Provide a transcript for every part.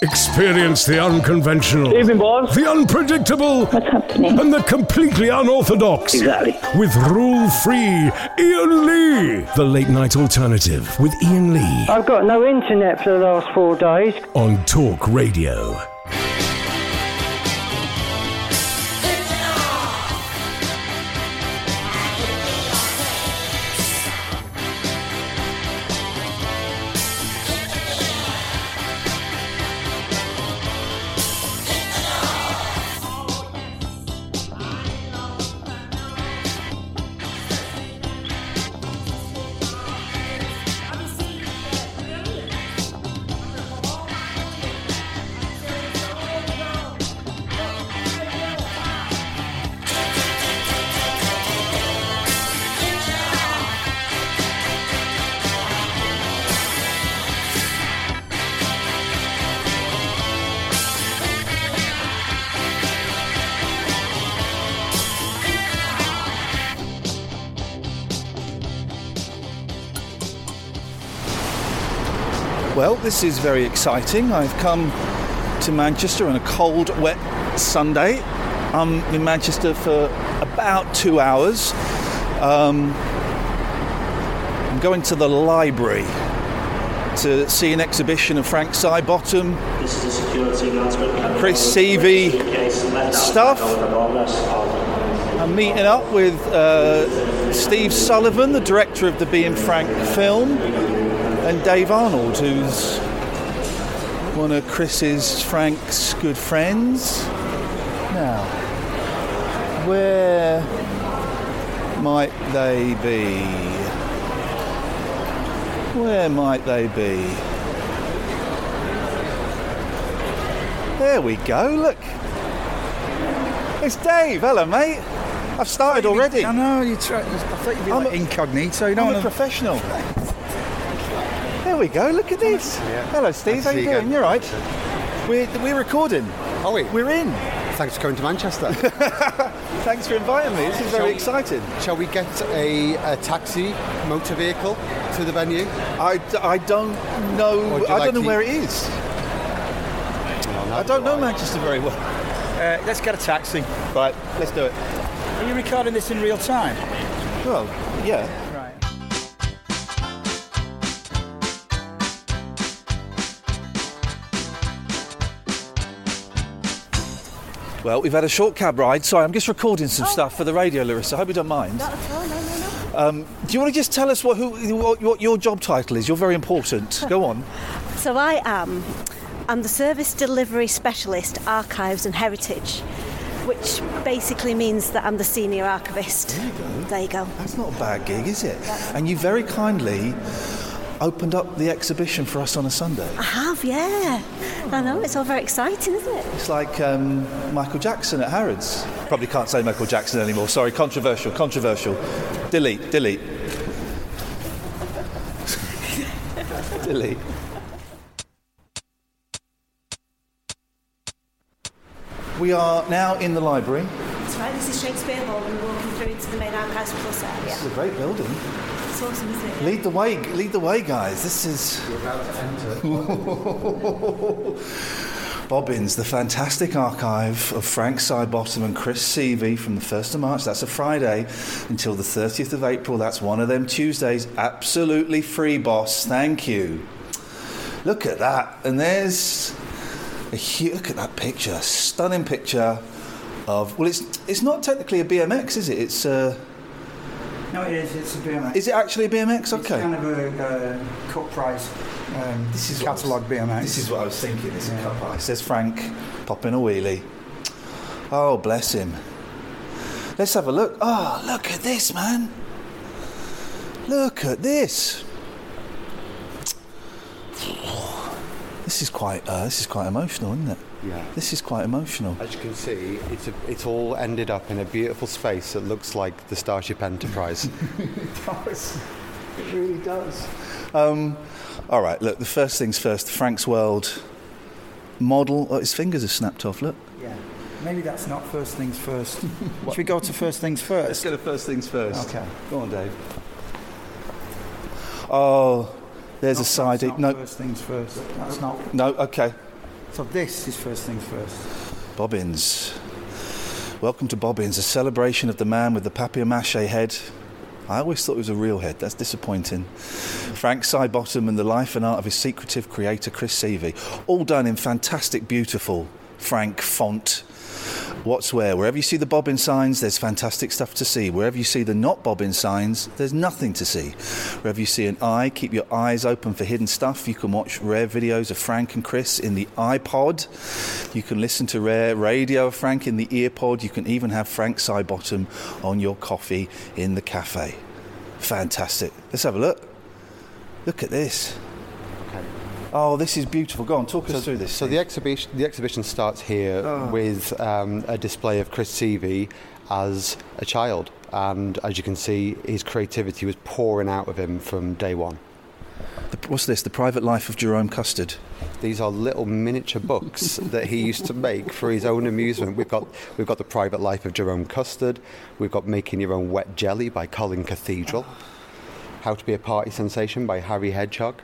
Experience the unconventional, Evening, boss. the unpredictable, What's happening? and the completely unorthodox. Exactly. With rule free Iain Lee. The late night alternative with Iain Lee I've got no internet for the last four days. on Talk Radio. This is very exciting. I've come to Manchester on a cold, wet Sunday. I'm in Manchester for about two hours. Um, I'm going to the library to see an exhibition of Frank Sidebottom, This is a security announcement. Chris Sievey stuff. I'm meeting up with uh, Steve Sullivan, the director of the Being Frank film, and Dave Arnold, who's one of Chris's Frank's good friends. Now, where might they be? Where might they be? There we go, look. It's Dave. Hello, mate. I've started already. I know you try. I thought you'd be I'm like a- incognito. You I'm don't a want to. professional. There we go. Look at this. Hello, Steve. How you you doing? again. You're right. We're we're recording. Oh wait. We're in. Thanks for coming to Manchester. Thanks for inviting me. This is very Shall- exciting. Shall we get a, a taxi motor vehicle to the venue? I, I don't know. Or would you I like don't know to- where it is. I don't know Manchester very well. Uh, let's get a taxi. Right. Let's do it. Are you recording this in real time? Well, yeah. Well, we've had a short cab ride. Sorry, I'm just recording some stuff for the radio, Larissa. I hope you don't mind. No, no, Um, do you want to just tell us what, who, what, what your job title is? You're very important. Go on. So I am. I'm the Service Delivery Specialist, Archives and Heritage, which basically means that I'm the Senior Archivist. There you go. There you go. That's not a bad gig, is it? And you very kindly opened up the exhibition for us on a Sunday. I have, yeah. I know, it's all very exciting, isn't it? It's like um, Michael Jackson at Harrods. Probably can't say Michael Jackson anymore. Sorry, controversial, controversial. Delete, delete. delete. We are now in the library. That's right, this is Shakespeare Hall and we're walking through into the main Archives Plus area. It's a great building. Lead the way, lead the way, guys. This is. Bobbins, the fantastic archive of Frank Sidebottom and Chris Sievey from the 1st of March, that's a Friday, until the 30th of April. That's one of them Tuesdays. Absolutely free, boss. Thank you. Look at that. And there's a hu- look at that picture. Stunning picture of, well, it's, it's not technically a BMX, is it? It's uh, No, it is. It's a BMX. Is it actually a BMX? Okay. It's kind of a uh, cut price um, This is catalogue BMX. This is what I was thinking. It's a cup ice. There's Frank popping a wheelie. Oh, bless him. Let's have a look. Oh, look at this, man. Look at this. This is quite. Uh, this is quite emotional, isn't it? Yeah. This is quite emotional. As you can see, it's, a, it's all ended up in a beautiful space that looks like the Starship Enterprise. It does. It really does. Um, all right. Look. The first things first. Frank's World model. Oh, his fingers are snapped off. Look. Yeah. Maybe that's not first things first. Should we go to first things first? Let's go to first things first. Okay. Go on, Dave. Oh, there's a side. That's not No, First things first. That's not. no. Okay. So this is first things first. Bobbins. Welcome to Bobbins, a celebration of the man with the papier-mâché head. I always thought it was a real head. That's disappointing. Frank Sidebottom and the life and art of his secretive creator, Chris Sievey. All done in fantastic, beautiful Frank font. What's where? Wherever you see the bobbin signs, there's fantastic stuff to see. Wherever you see the not bobbin signs, there's nothing to see. Wherever you see an eye, keep your eyes open for hidden stuff. You can watch rare videos of Frank and Chris in the iPod. You can listen to rare radio of Frank in the earpod. You can even have Frank Sidebottom on your coffee in the cafe. Fantastic. Let's have a look. Look at this. Oh, this is beautiful. Go on, talk us through this. So the exhibition, the exhibition starts here Oh. with um, a display of Chris Sievey as a child, and as you can see, his creativity was pouring out of him from day one. The- What's this? The Private Life of Jerome Custard. These are little miniature books that he used to make for his own amusement. We've got we've got the Private Life of Jerome Custard. We've got Making Your Own Wet Jelly by Colin Cathedral. How to Be a Party Sensation by Harry Hedgehog.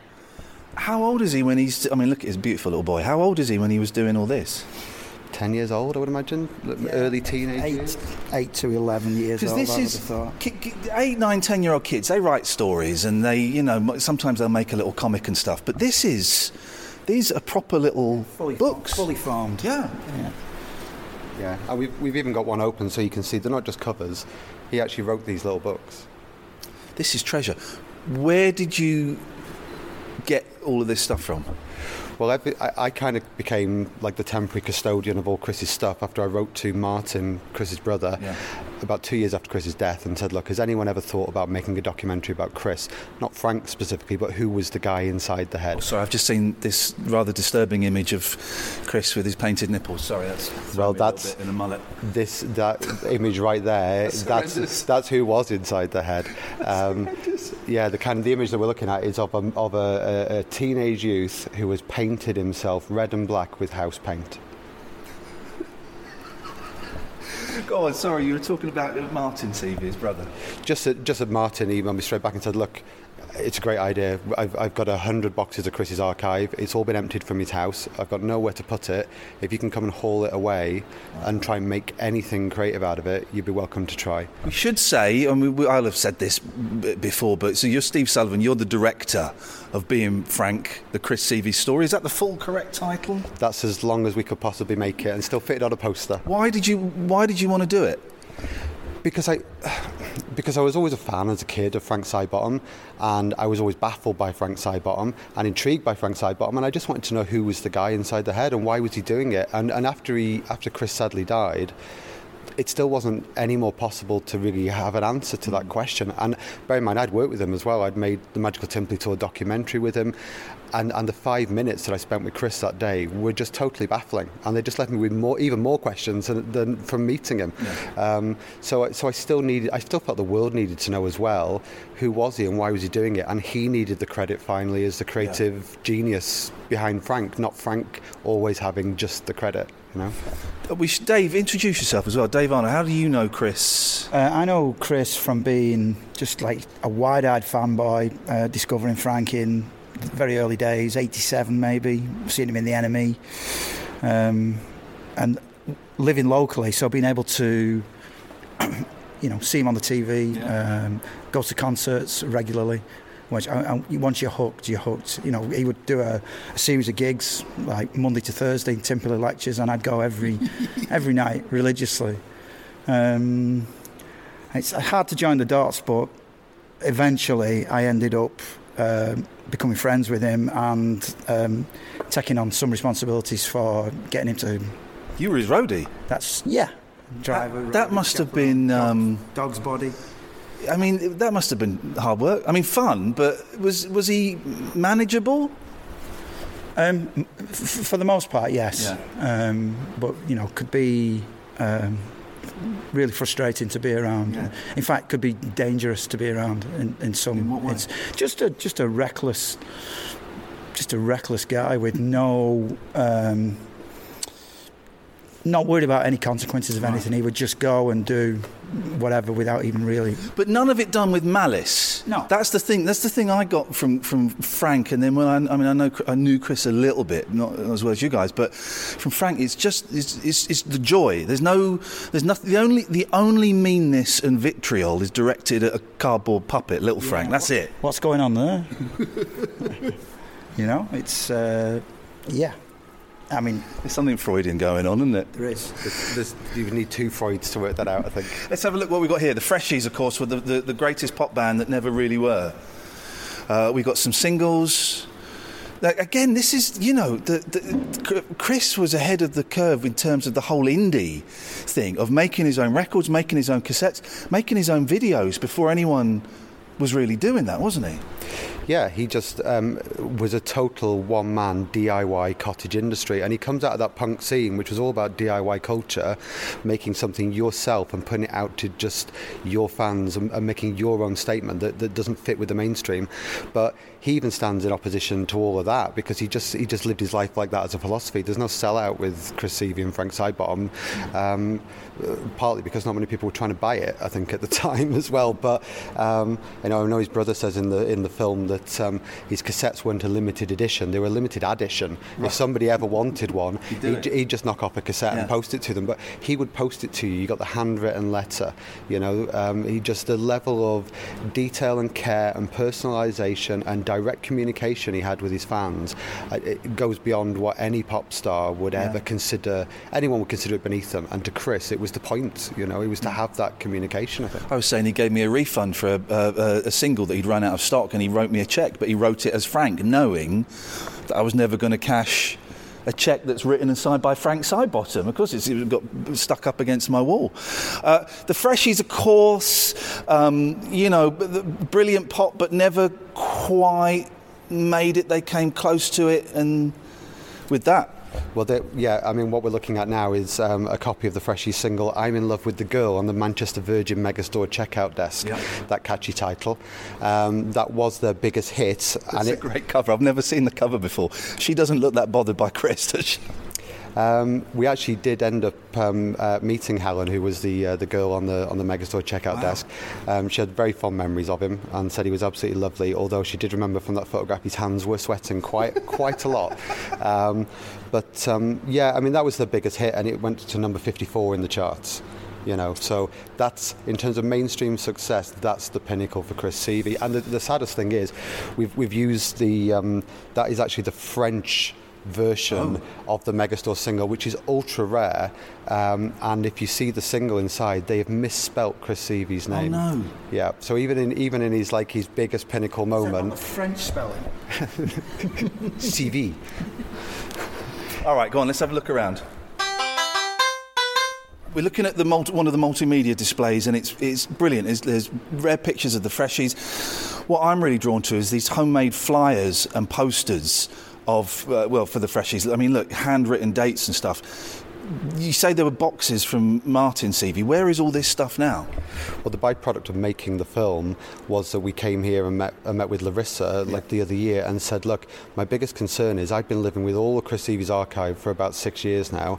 How old is he when he's? I mean, look at his beautiful little boy. How old is he when he was doing all this? Ten years old, I would imagine. Early teenage Eight, years. eight to eleven years Because old. this I is have thought. ki- ki- eight, nine, ten year old kids. They write stories, and they, you know, sometimes they'll make a little comic and stuff. But this is, these are proper little Fully books. fully formed. Yeah. Yeah. Yeah, and we've, we've even got one open so you can see they're not just covers. He actually wrote these little books. This is treasure. Where did you get all of this stuff from? Well, I, I, I kind of became like the temporary custodian of all Chris's stuff after I wrote to Martin, Chris's brother, Yeah. about two years after Chris's death and said, Look, has anyone ever thought about making a documentary about Chris? Not Frank specifically, but who was the guy inside the head? Sorry, I've just seen this rather disturbing image of Chris with his painted nipples. Sorry, that's Well, that's- in a mullet. This that image right there. That's That's that's, who was inside the head. Um, yeah, the kind of the image that we're looking at is of a, of a, a, a teenage youth who has painted himself red and black with house paint. Go on, sorry, you were talking about Martin Sievey, his brother. Just at, just at Martin he emailed me straight back and said, "Look, it's a great idea. I've, I've got a hundred boxes of Chris's archive. It's all been emptied from his house. I've got nowhere to put it. If you can come and haul it away and try and make anything creative out of it, you'd be welcome to try." We should say, I mean, we- I'll have said this b- before, but so you're Steve Sullivan, you're the director of Being Frank, the Chris Sievey story. Is that the full correct title? That's as long as we could possibly make it, and still fit it on a poster. Why did you Why did you want to do it? Because I because I was always a fan as a kid of Frank Sidebottom and I was always baffled by Frank Sidebottom and intrigued by Frank Sidebottom and I just wanted to know who was the guy inside the head and why was he doing it. And and after he after Chris sadly died it still wasn't any more possible to really have an answer to that question. And bear in mind, I'd worked with him as well. I'd made the Magical Timperley Tour documentary with him. And, and the five minutes that I spent with Chris that day were just totally baffling. And they just left me with more, even more questions than, than from meeting him. Um, so, so I still needed, I still felt the world needed to know as well who was he and why was he doing it. And he needed the credit finally as the creative genius behind Frank, not Frank always having just the credit. You know. We should, Dave, introduce yourself as well. Dave Arnold, how do you know Chris? Uh, I know Chris from being just like a wide-eyed fanboy, uh, discovering Frank in the very early days, '87 maybe. seeing him in The Enemy, um, and living locally, so being able to, you know, see him on the TV, um, go to concerts regularly. Which, I, I, once you're hooked, you're hooked. You know, he would do a, a series of gigs like Monday to Thursday, Timperley lectures, and I'd go every every night religiously. Um, it's hard to join the dots, but eventually I ended up uh, becoming friends with him and um, taking on some responsibilities for getting him to. You were his roadie. That's yeah. Driver. That, that must have been. Um, dog's body. I mean, that must have been hard work. I mean, fun, but was was he manageable? Um, f- for the most part, yes. Yeah. Um, but you know, could be um, really frustrating to be around. Yeah. In fact, could be dangerous to be around in, in some. In what way? It's just a just a reckless, just a reckless guy with no. Um, not worried about any consequences of anything. He would just go and do whatever without even really. But none of it done with malice. No. that's the thing. That's the thing I got from, from Frank. And then when I, I mean, I know I knew Chris a little bit, not as well as you guys, but from Frank, it's just it's, it's, it's the joy. There's no, there's nothing. The only the only meanness and vitriol is directed at a cardboard puppet, little Frank. That's it. What's going on there? you know, it's uh, yeah. I mean, There's something Freudian going on, isn't it? there is. There's, there's, you would need two Freuds to work that out, I think. Let's have a look what we've got here. The Freshies, of course, were the, the, the greatest pop band that never really were. Uh, we've got some singles. Like, again, this is, you know, the, the, Chris was ahead of the curve in terms of the whole indie thing of making his own records, making his own cassettes, making his own videos before anyone was really doing that, wasn't he? Yeah, he just um, was a total one man DIY cottage industry. And he comes out of that punk scene, which was all about DIY culture, making something yourself and putting it out to just your fans and, and making your own statement that, that doesn't fit with the mainstream. But he even stands in opposition to all of that because he just he just lived his life like that as a philosophy. There's no sellout with Chris Sievey and Frank Sidebottom, um, partly because not many people were trying to buy it. I think at the time as well. But um, you know, I know his brother says in the in the film that um, his cassettes weren't a limited edition; they were a limited addition. If somebody ever wanted one, he'd, he'd just knock off a cassette Yeah. and post it to them. But he would post it to you. You got the handwritten letter. You know, um, he just the level of detail and care and personalisation and direct communication he had with his fans. uh, It goes beyond what any pop star would ever consider. Anyone would consider it beneath them. And to Chris, it was the point. You know, it was to have that communication. I think. I was saying he gave me a refund for a, a, a single that he'd run out of stock and he wrote me a cheque, but he wrote it as Frank, knowing that I was never going to cash a cheque that's written and signed by Frank Sidebottom. Of course, it's it got stuck up against my wall. Uh, the Freshies, of course, um, you know, brilliant pop, but never quite made it. They came close to it, and with that, Well, they, yeah, I mean, what we're looking at now is um, a copy of the Freshies single "I'm in Love with the Girl" on the Manchester Virgin Megastore checkout desk. Yeah. That catchy title. Um, that was their biggest hit, It's and a it, great cover. I've never seen the cover before. She doesn't look that bothered by Chris, does she? Um, we actually did end up um, uh, meeting Helen, who was the uh, the girl on the on the Megastore checkout desk. Um, she had very fond memories of him and said he was absolutely lovely. Although she did remember from that photograph his hands were sweating quite quite a lot. Um, but um, yeah, I mean that was the biggest hit, and it went to number 54 in the charts. You know, so that's in terms of mainstream success. That's the pinnacle for Chris Sievey. And the, the saddest thing is, we've we've used the um, that is actually the French version of the Megastore single, which is ultra rare. Um, and if you see the single inside, they have misspelt Chris Sievey's name. no. Yeah. So even in even in his like his biggest pinnacle moment, French spelling. CV. All right, go on, let's have a look around. We're looking at the multi- one of the multimedia displays, and it's, it's brilliant. There's, there's rare pictures of the freshies. What I'm really drawn to is these homemade flyers and posters of, uh, well, for the freshies. I mean, look, handwritten dates and stuff. You say there were boxes from Martin Sievey. Where is all this stuff now? Well, the byproduct of making the film was that we came here and met, and met with Larissa like the other year and said, look, my biggest concern is I've been living with all of Chris Sievey's archive for about six years now.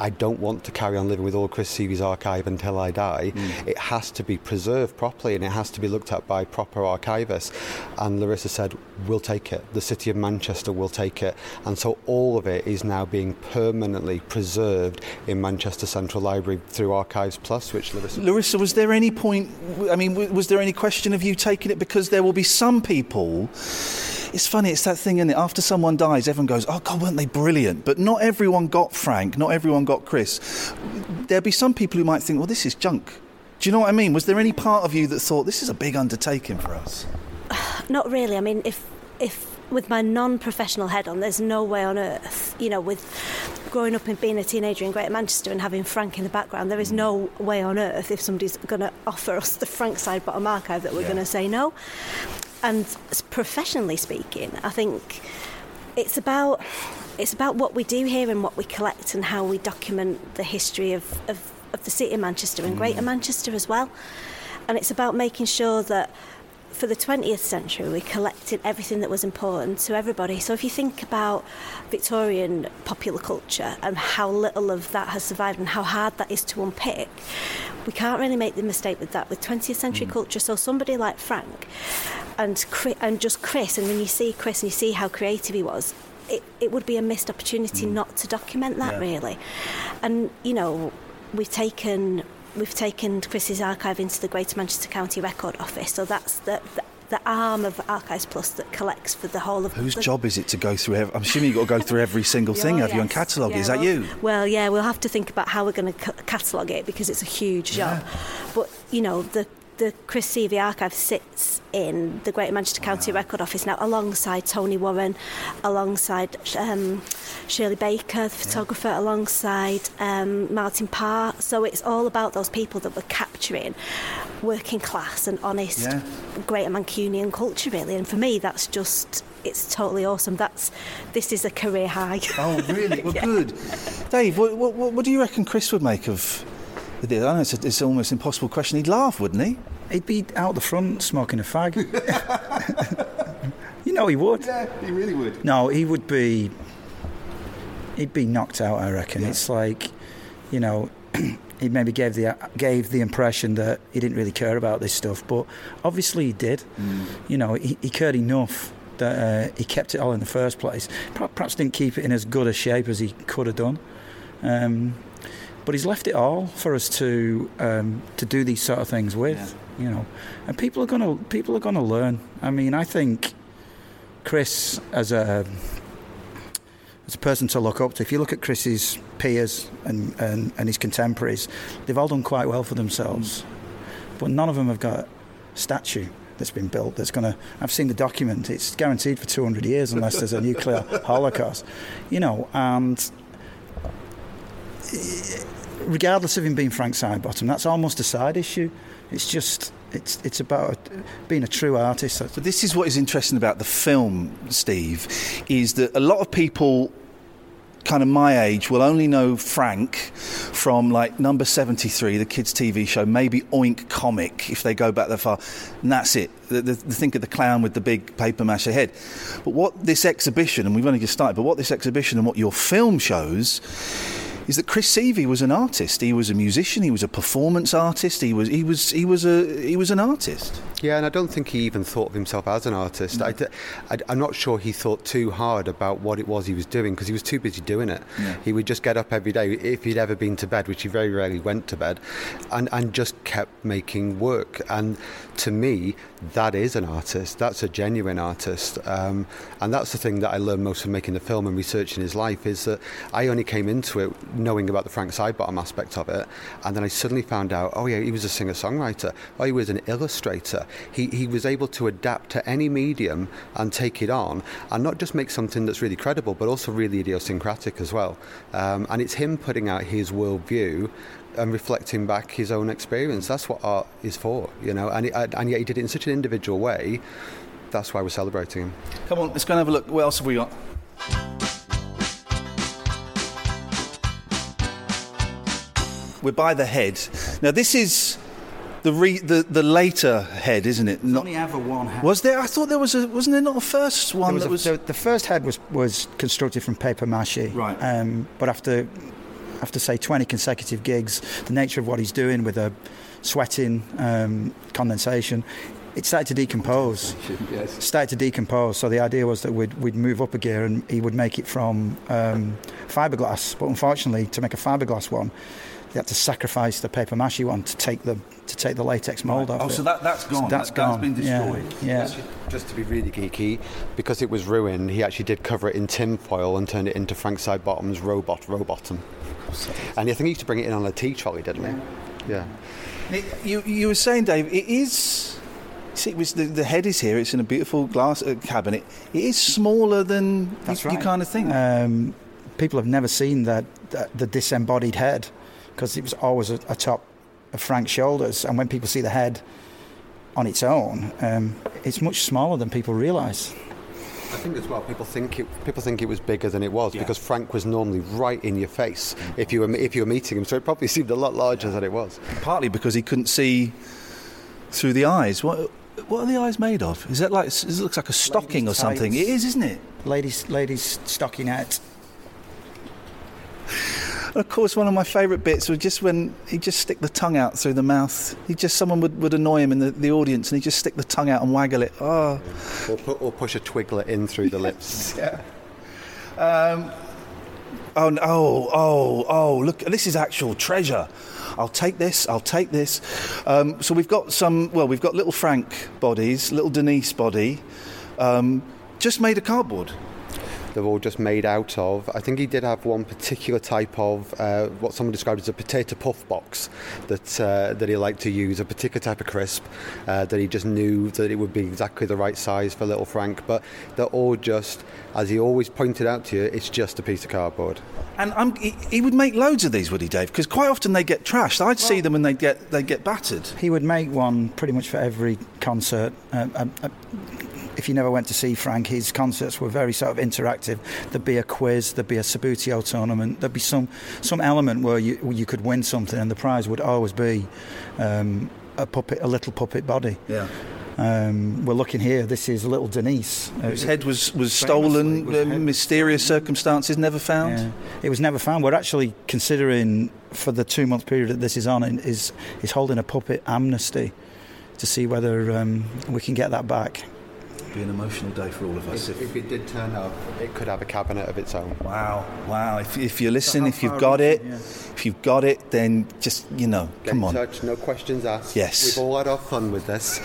I don't want to carry on living with all Chris Sievey's archive until I die. Hmm. It has to be preserved properly and it has to be looked at by proper archivists. And Larissa said, we'll take it. The City of Manchester will take it. And so all of it is now being permanently preserved in Manchester Central Library through Archives Plus, which Larissa. Larissa, was there any point? I mean, was there any question of you taking it? Because there will be some people. It's funny. It's that thing, is it? After someone dies, everyone goes, "Oh God, weren't they brilliant?" But not everyone got Frank. Not everyone got Chris. There'll be some people who might think, "Well, this is junk." Do you know what I mean? Was there any part of you that thought this is a big undertaking for us? Not really. I mean, if if with my non-professional head on, there's no way on earth, you know, with growing up and being a teenager in Greater Manchester and having Frank in the background, there is mm. no way on earth if somebody's going to offer us the Frank Sidebottom archive that we're Yeah. going to say no. And professionally speaking, I think it's about it's about what we do here and what we collect and how we document the history of, of, of the city of Manchester and Greater mm. Manchester as well. And it's about making sure that for the 20th century we collected everything that was important to everybody. So if you think about Victorian popular culture and how little of that has survived and how hard that is to unpick, we can't really make the mistake with that with 20th century hmm. culture. So somebody like Frank and and just Chris, and when you see Chris and you see how creative he was, it, it would be a missed opportunity hmm. not to document that Yeah. really. And you know, we've taken we've taken Chris's archive into the Greater Manchester County Record Office, so that's the, the the arm of Archives Plus that collects for the whole of Whose the, job is it to go through? Every, I'm assuming you've got to go through every single thing, Oh, have you, and catalogue? Yeah, is that well- you? Well, yeah, we'll have to think about how we're going to c- catalogue it because it's a huge job. But you know, the the Chris Sievey archive sits in the Greater Manchester County Record Office now, alongside Tony Warren, alongside um, Shirley Baker, the photographer, alongside um, Martin Parr. So it's all about those people that were capturing working class and honest Yeah. Greater Mancunian culture, really. And for me, that's just. It's totally awesome. That's this is a career high. Oh, really? Well, good. Dave, what, what what do you reckon Chris would make of I know it's, a, it's almost impossible question. He'd laugh, wouldn't he? He'd be out the front smoking a fag. you know he would. Yeah, he really would. No, he would be. He'd be knocked out. I reckon. It's like, you know, he maybe gave the gave the impression that he didn't really care about this stuff, but obviously he did. You know, he, he cared enough that uh, he kept it all in the first place. Perhaps didn't keep it in as good a shape as he could have done. Um, but he's left it all for us to um, to do these sort of things with, you know, and people are gonna people are gonna learn. I mean, I think Chris as a as a person to look up to. If you look at Chris's peers and, and, and his contemporaries, they've all done quite well for themselves, but none of them have got a statue that's been built that's going to. I've seen the document; it's guaranteed for 200 years unless there's a nuclear holocaust, you know, and regardless of him being Frank Sidebottom, that's almost a side issue. It's just it's it's about being a true artist. But this is what is interesting about the film, Steve, is that a lot of people kind of my age will only know Frank from like number 73, the kids' TV show, maybe Oink Comic, if they go back that far. And that's it. The, the, the think of the clown with the big paper mache head. But what this exhibition, and we've only just started, but what this exhibition and what your film shows is that Chris Sievey was an artist. He was a musician. He was a performance artist. He was he was he was a he was an artist. Yeah, and I don't think he even thought of himself as an artist. I, am not sure he thought too hard about what it was he was doing because he was too busy doing it. Yeah. He would just get up every day, if he'd ever been to bed, which he very rarely went to bed, and, and just kept making work. And to me, that is an artist. That's a genuine artist. Um, and that's the thing that I learned most from making the film and researching his life is that I only came into it knowing about the Frank Sidebottom aspect of it. And then I suddenly found out, oh, yeah, he was a singer songwriter. Oh, he was an illustrator. He, he was able to adapt to any medium and take it on and not just make something that's really credible, but also really idiosyncratic as well. Um, and it's him putting out his worldview and reflecting back his own experience. That's what art is for, you know. And, it, and yet he did it in such an individual way. That's why we're celebrating him. Come on, let's go and have a look. What else have we got? We're by the head. Now, this is the re, the, the later head, isn't it? Not, only ever one head. Was there? I thought there was a. Wasn't there not a first one was that a- was? the, the first head was, was constructed from paper mache. Right. Um, but after after say 20 consecutive gigs, the nature of what he's doing with a sweating, um, condensation, it started to decompose. Yes. Started to decompose. So the idea was that we'd, we'd move up a gear and he would make it from um, fiberglass. But unfortunately, to make a fiberglass one, they had to sacrifice the paper mache one to take the to take the latex mold off. Oh, it. so that, that's gone. So that's That- gone. That's been Yeah, destroyed. Yeah. Just to be really geeky, because it was ruined, he actually did cover it in tin foil and turned it into Frank Sidebottom's robot, Robotom. And I think he used to bring it in on a tea trolley, didn't he? Yeah. It- you, you were saying, Dave, it is. See, it was the, the head is here. It's in a beautiful glass uh, cabinet. It is smaller than That's you, right. you kind of think. Um, people have never seen that, that the disembodied head because it was always a- atop of Frank's shoulders. And when people see the head on its own, um, it's much smaller than people realise. I think as well, people think it, people think it was bigger than it was because Frank was normally right in your face if you were if you were meeting him, so it probably seemed a lot larger than it was. Partly because he couldn't see through the eyes. What what are the eyes made of? Is that like it looks like a stocking or something? tights. It is, isn't it? Ladies, ladies stockinette. Of course, one of my favourite bits was just when he just stick the tongue out through the mouth. He just someone would, would annoy him in the, the audience, and he just stick the tongue out and waggle it. Oh, Or, pu- or push a twiglet in through the lips. yeah. Um, oh, oh, oh, oh! Look, this is actual treasure. I'll take this. I'll take this. Um, so we've got some. Well, we've got little Frank bodies, little Denise body, um, just made of cardboard. They're all just made out of. I think he did have one particular type of uh, what someone described as a potato puff box that uh, that he liked to use, a particular type of crisp uh, that he just knew that it would be exactly the right size for little Frank. But they're all just, as he always pointed out to you, it's just a piece of cardboard. And I'm, he, he would make loads of these, would he, Dave? Because quite often they get trashed. I'd see them and they get they get battered. He would make one pretty much for every concert. Uh, uh, uh, if you never went to see Frank, his concerts were very sort of interactive. There'd be a quiz, there'd be a Subbuteo tournament, there'd be some some element where you where you could win something, and the prize would always be um, a puppet, a little puppet body. Yeah. Um, we're looking here. This is little Denise. His head was, was stolen, was uh, mysterious circumstances, never found. Yeah. It was never found. We're actually considering for the two month period that this is on is is holding a puppet amnesty to see whether um, we can get that back. Be an emotional day for all of us. If, if it did turn up, it could have a cabinet of its own. Wow, wow. If, if you're listening, how if you've far got it, yeah. if you've got it, then just, you know, Get come in on. touch, no questions asked. Yes. We've all had our fun with this,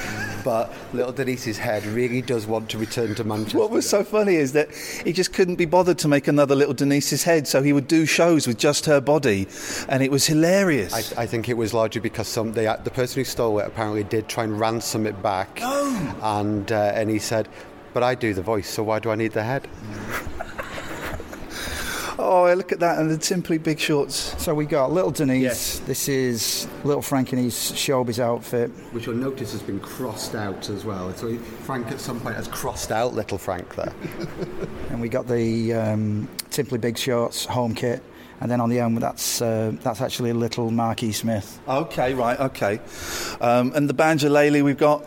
but little Denise's head really does want to return to Manchester. What was so funny is that he just couldn't be bothered to make another little Denise's head, so he would do shows with just her body, and it was hilarious. I, I think it was largely because some the, the person who stole it apparently did try and ransom it back, Oh. and uh, and he said, "But I do the voice, so why do I need the head?" oh, look at that, and the simply big shorts. So we got little Denise. Yes. This is little Frank in his showbiz outfit. Which you'll notice has been crossed out as well. So Frank at some point has crossed out little Frank there. And we got the um, Simply Big Shorts home kit. And then on the end, that's uh, that's actually a little Marquis Smith. Okay, right, okay. Um, and the banjolele we've got,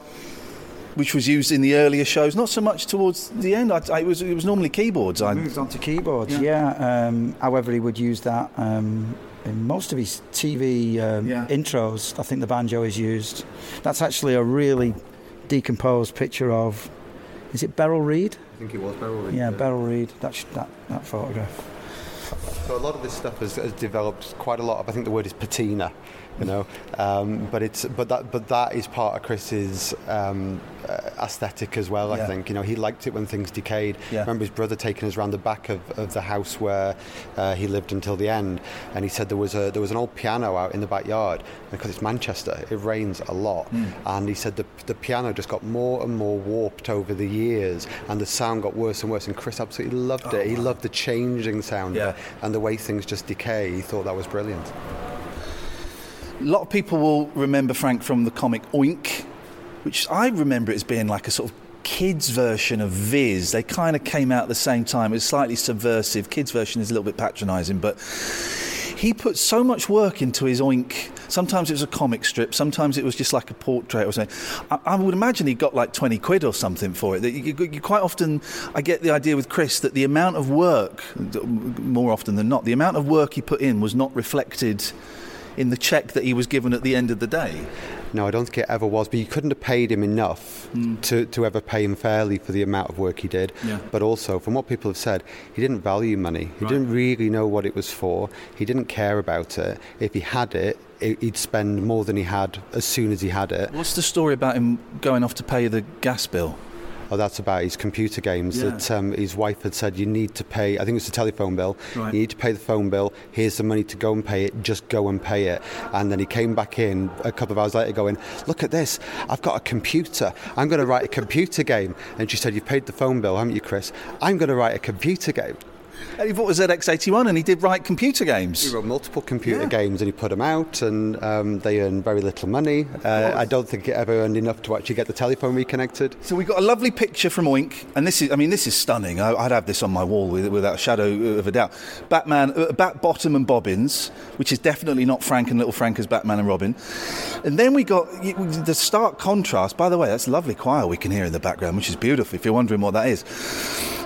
which was used in the earlier shows, not so much towards the end. I, I, it, was, it was normally keyboards. I, Moved on to keyboards, yeah. Um, however, he would use that um, in most of his TV um, Yeah. intros. I think the banjo is used. That's actually a really decomposed picture of. Is it Beryl Reid? I think it was Beryl. Reed. Yeah, Beryl Reid. That, sh- that that photograph. So a lot of this stuff has, has developed quite a lot of. I think the word is patina, you know, um, but it's but that but that is part of Chris's um, uh, aesthetic as well. I Yeah. think you know he liked it when things decayed. Yeah. Remember his brother taking us around the back of, of the house where uh, he lived until the end, and he said there was a there was an old piano out in the backyard because it's Manchester. It rains a lot, Hmm. and he said the the piano just got more and more warped over the years, and the sound got worse and worse. And Chris absolutely loved it. He loved the changing sound Oh, Yeah. and the way things just decay. He thought that was brilliant. A lot of people will remember Frank from the comic Oink, which I remember it as being like a sort of kids version of Viz. They kind of came out at the same time. It was slightly subversive. Kids version is a little bit patronising, but he put so much work into his Oink Sometimes it was a comic strip. Sometimes it was just like a portrait or something. I, I would imagine he got like 20 quid or something for it. You, you, you quite often, I get the idea with Chris that the amount of work, more often than not, the amount of work he put in was not reflected in the check that he was given at the end of the day. No, I don't think it ever was. But you couldn't have paid him enough hmm. to, to ever pay him fairly for the amount of work he did. Yeah. But also, from what people have said, he didn't value money. He Right. didn't really know what it was for. He didn't care about it. If he had it, he- he'd spend more than he had as soon as he had it. What's the story about him going off to pay the gas bill? Oh, that's about his computer games. Yeah. That um, his wife had said you need to pay. I think it was the telephone bill. Right. You need to pay the phone bill. Here's the money to go and pay it. Just go and pay it. And then he came back in a couple of hours later, going, "Look at this! I've got a computer. I'm going to write a computer game." And she said, "You've paid the phone bill, haven't you, Chris? I'm going to write a computer game." And he bought a ZX81 and he did write computer games. He wrote multiple computer Yeah. games and he put them out, and um, they earned very little money. Uh, I don't think it ever earned enough to actually get the telephone reconnected. So we got a lovely picture from Oink, and this is—I mean, this is stunning. I, I'd have this on my wall with, without a shadow of a doubt. Batman, uh, Bat Bottom and Bobbins, which is definitely not Frank and Little Frank as Batman and Robin. And then we got the stark contrast. By the way, that's lovely choir we can hear in the background, which is beautiful. If you're wondering what that is,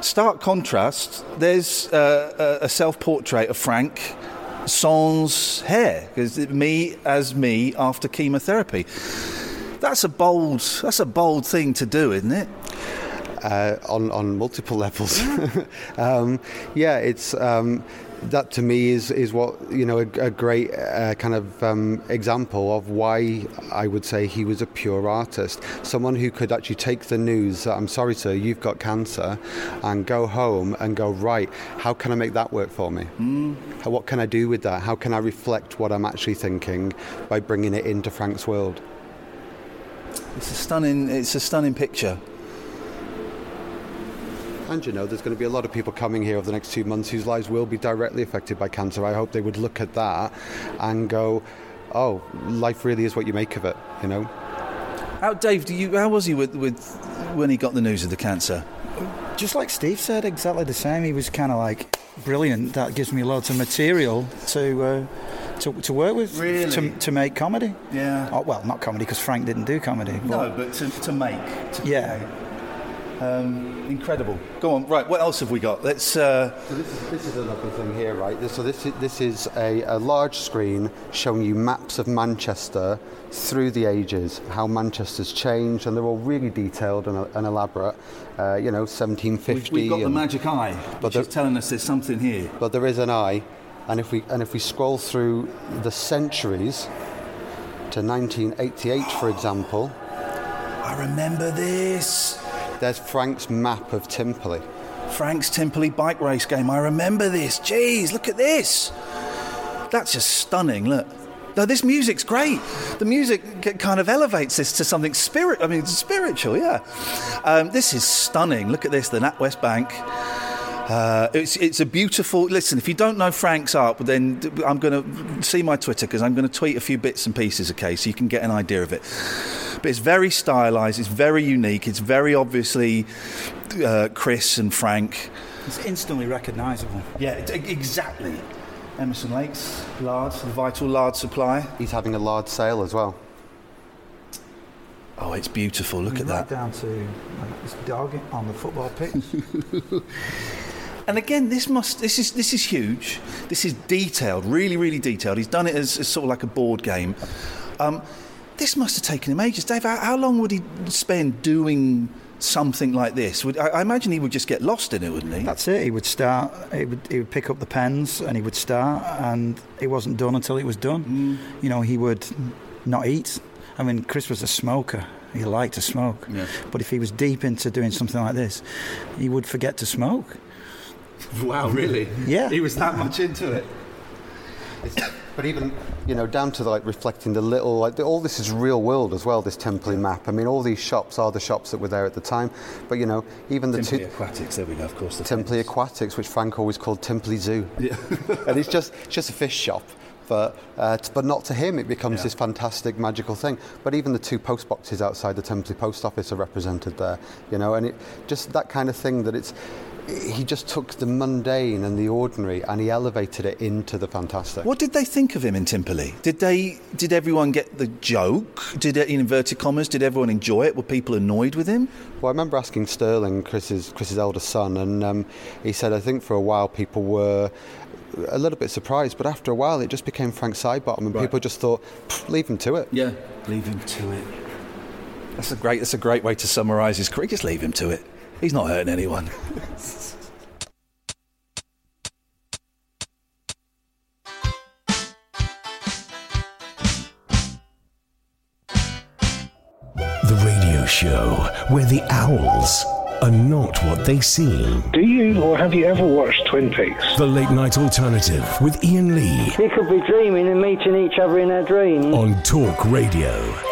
stark contrast. There's uh, a, a self-portrait of Frank. Sans hair, because me as me after chemotherapy. That's a bold. That's a bold thing to do, isn't it? uh, on on multiple levels. um, yeah, it's um, that to me is is what you know a, a great uh, kind of um, example of why I would say he was a pure artist. Someone who could actually take the news. that, I'm sorry, sir, you've got cancer, and go home and go right. How can I make that work for me? How- What can I do with that? How can I reflect what I'm actually thinking by bringing it into Frank's world? It's a stunning. It's a stunning picture. And you know, there's going to be a lot of people coming here over the next two months whose lives will be directly affected by cancer. I hope they would look at that and go, "Oh, life really is what you make of it." You know. How, Dave? Do you? How was he with, with when he got the news of the cancer? Just like Steve said, exactly the same. He was kind of like brilliant. That gives me loads of material to uh, to, to work with, Really? to, to make comedy. Yeah. Oh, well, not comedy because Frank didn't do comedy. No, but- but to, to make. To Yeah. create. Um, incredible. Go on. Right. What else have we got? Let's. Uh, So this is, this is another thing here, right? This, so this is, this is a, a large screen showing you maps of Manchester through the ages, how Manchester's changed, and they're all really detailed and, and elaborate. Uh, you know, 1750. we've got the magic eye, which the- is telling us there's something here. but there is an eye, and if we and if we scroll through the centuries to 1988, for example, I remember this. There's Frank's map of Timperley. Frank's Timperley bike race game. I remember this. Jeez, look at this. That's just stunning. Look. No, this music's great. The music kind of elevates this to something spirit. I mean, spiritual, yeah. Um, this is stunning. Look at this, the NatWest Bank. Uh, it's, it's a beautiful. Listen, if you don't know Frank's art, then I'm going to see my Twitter because I'm going to tweet a few bits and pieces, okay, so you can get an idea of it. But it's very stylized. It's very unique. It's very obviously uh, Chris and Frank. It's instantly recognisable. Yeah, it- exactly. Emerson Lakes, lard, the vital lard supply. He's having a large sale as well. Oh, it's beautiful. Look at right that. down to like, this dog on the football pitch. And again, this must this is this is huge. This is detailed, really, really detailed. He's done it as, as sort of like a board game. Um, this must have taken him ages. Dave, how, how long would he spend doing something like this? Would, I, I imagine he would just get lost in it, wouldn't he? That's it. He would start. He would, he would pick up the pens and he would start, and it wasn't done until it was done. You know, he would not eat. I mean, Chris was a smoker. He liked to smoke. Yeah. But if he was deep into doing something like this, he would forget to smoke. Wow, really? Yeah. He was that much into it. But even, you know, down to like reflecting the little, like the, all this is real world as well. This Timperley map. I mean, all these shops are the shops that were there at the time. But you know, even the Timperley two Aquatics, there we go, of course. the Timperley famous. Aquatics, which Frank always called Timperley Zoo, Yeah. and it's just it's just a fish shop. But, uh, t- but not to him, it becomes Yeah. this fantastic magical thing. But even the two post boxes outside the Timperley post office are represented there, you know, and it just that kind of thing that it's he just took the mundane and the ordinary and he elevated it into the fantastic. What did they think of him in Timperley? Did they? Did everyone get the joke? Did it, in inverted commas? Did everyone enjoy it? Were people annoyed with him? Well, I remember asking Sterling, Chris's Chris's eldest son, and um, he said I think for a while people were a little bit surprised, but after a while it just became Frank Sidebottom, and Right. people just thought, leave him to it. Yeah, leave him to it. That's a great. That's a great way to summarise his career. Just leave him to it. He's not hurting anyone. The radio show where the owls are not what they seem. Do you or have you ever watched Twin Peaks? The Late Night Alternative with Iain Lee We could be dreaming and meeting each other in our dreams. on Talk Radio.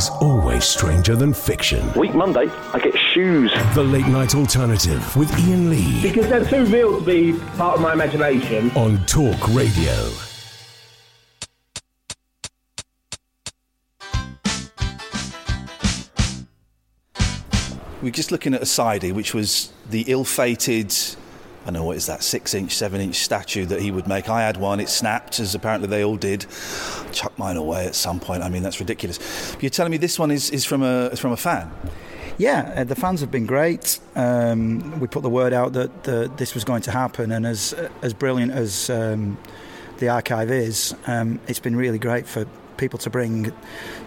always stranger than fiction. Week Monday, I get shoes. The Late Night Alternative with Iain Lee Because they're too real to be part of my imagination. on Talk Radio. We're just looking at a sidey, which was the ill-fated. I know what is that six-inch, seven-inch statue that he would make. I had one; it snapped, as apparently they all did. Chuck mine away at some point. I mean, that's ridiculous. But you're telling me this one is, is from a is from a fan? Yeah, uh, the fans have been great. Um, we put the word out that the, this was going to happen, and as as brilliant as um, the archive is, um, it's been really great for people to bring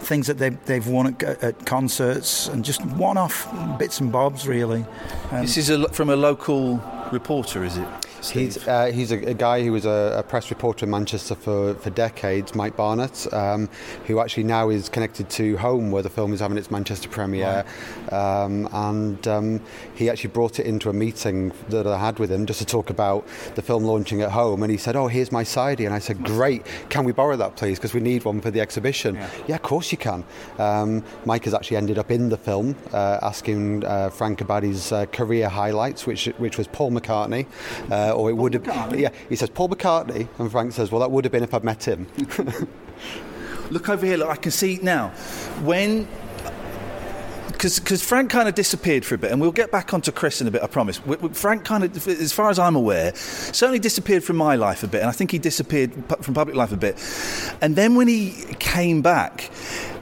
things that they've, they've won at, at concerts and just one-off bits and bobs, really. Um, this is a, from a local reporter, is it? He's, uh, he's a, a guy who was a, a press reporter in Manchester for, for decades, Mike Barnett, um, who actually now is connected to Home, where the film is having its Manchester premiere. Um, and um, he actually brought it into a meeting that I had with him just to talk about the film launching at Home. And he said, Oh, here's my sidey. And I said, Great, can we borrow that, please? Because we need one for the exhibition. Yeah, of course you can. Um, Mike has actually ended up in the film uh, asking uh, Frank about his uh, career highlights, which, which was Paul McCartney. Or it would have yeah he says Paul McCartney. And Frank says well that would have been if I'd met him. Look over here. Look, I can see now. When because Frank kind of disappeared for a bit, and we'll get back onto Chris in a bit. I promise. Frank kind of, as far as I'm aware, certainly disappeared from my life a bit, and I think he disappeared from public life a bit. And then when he came back,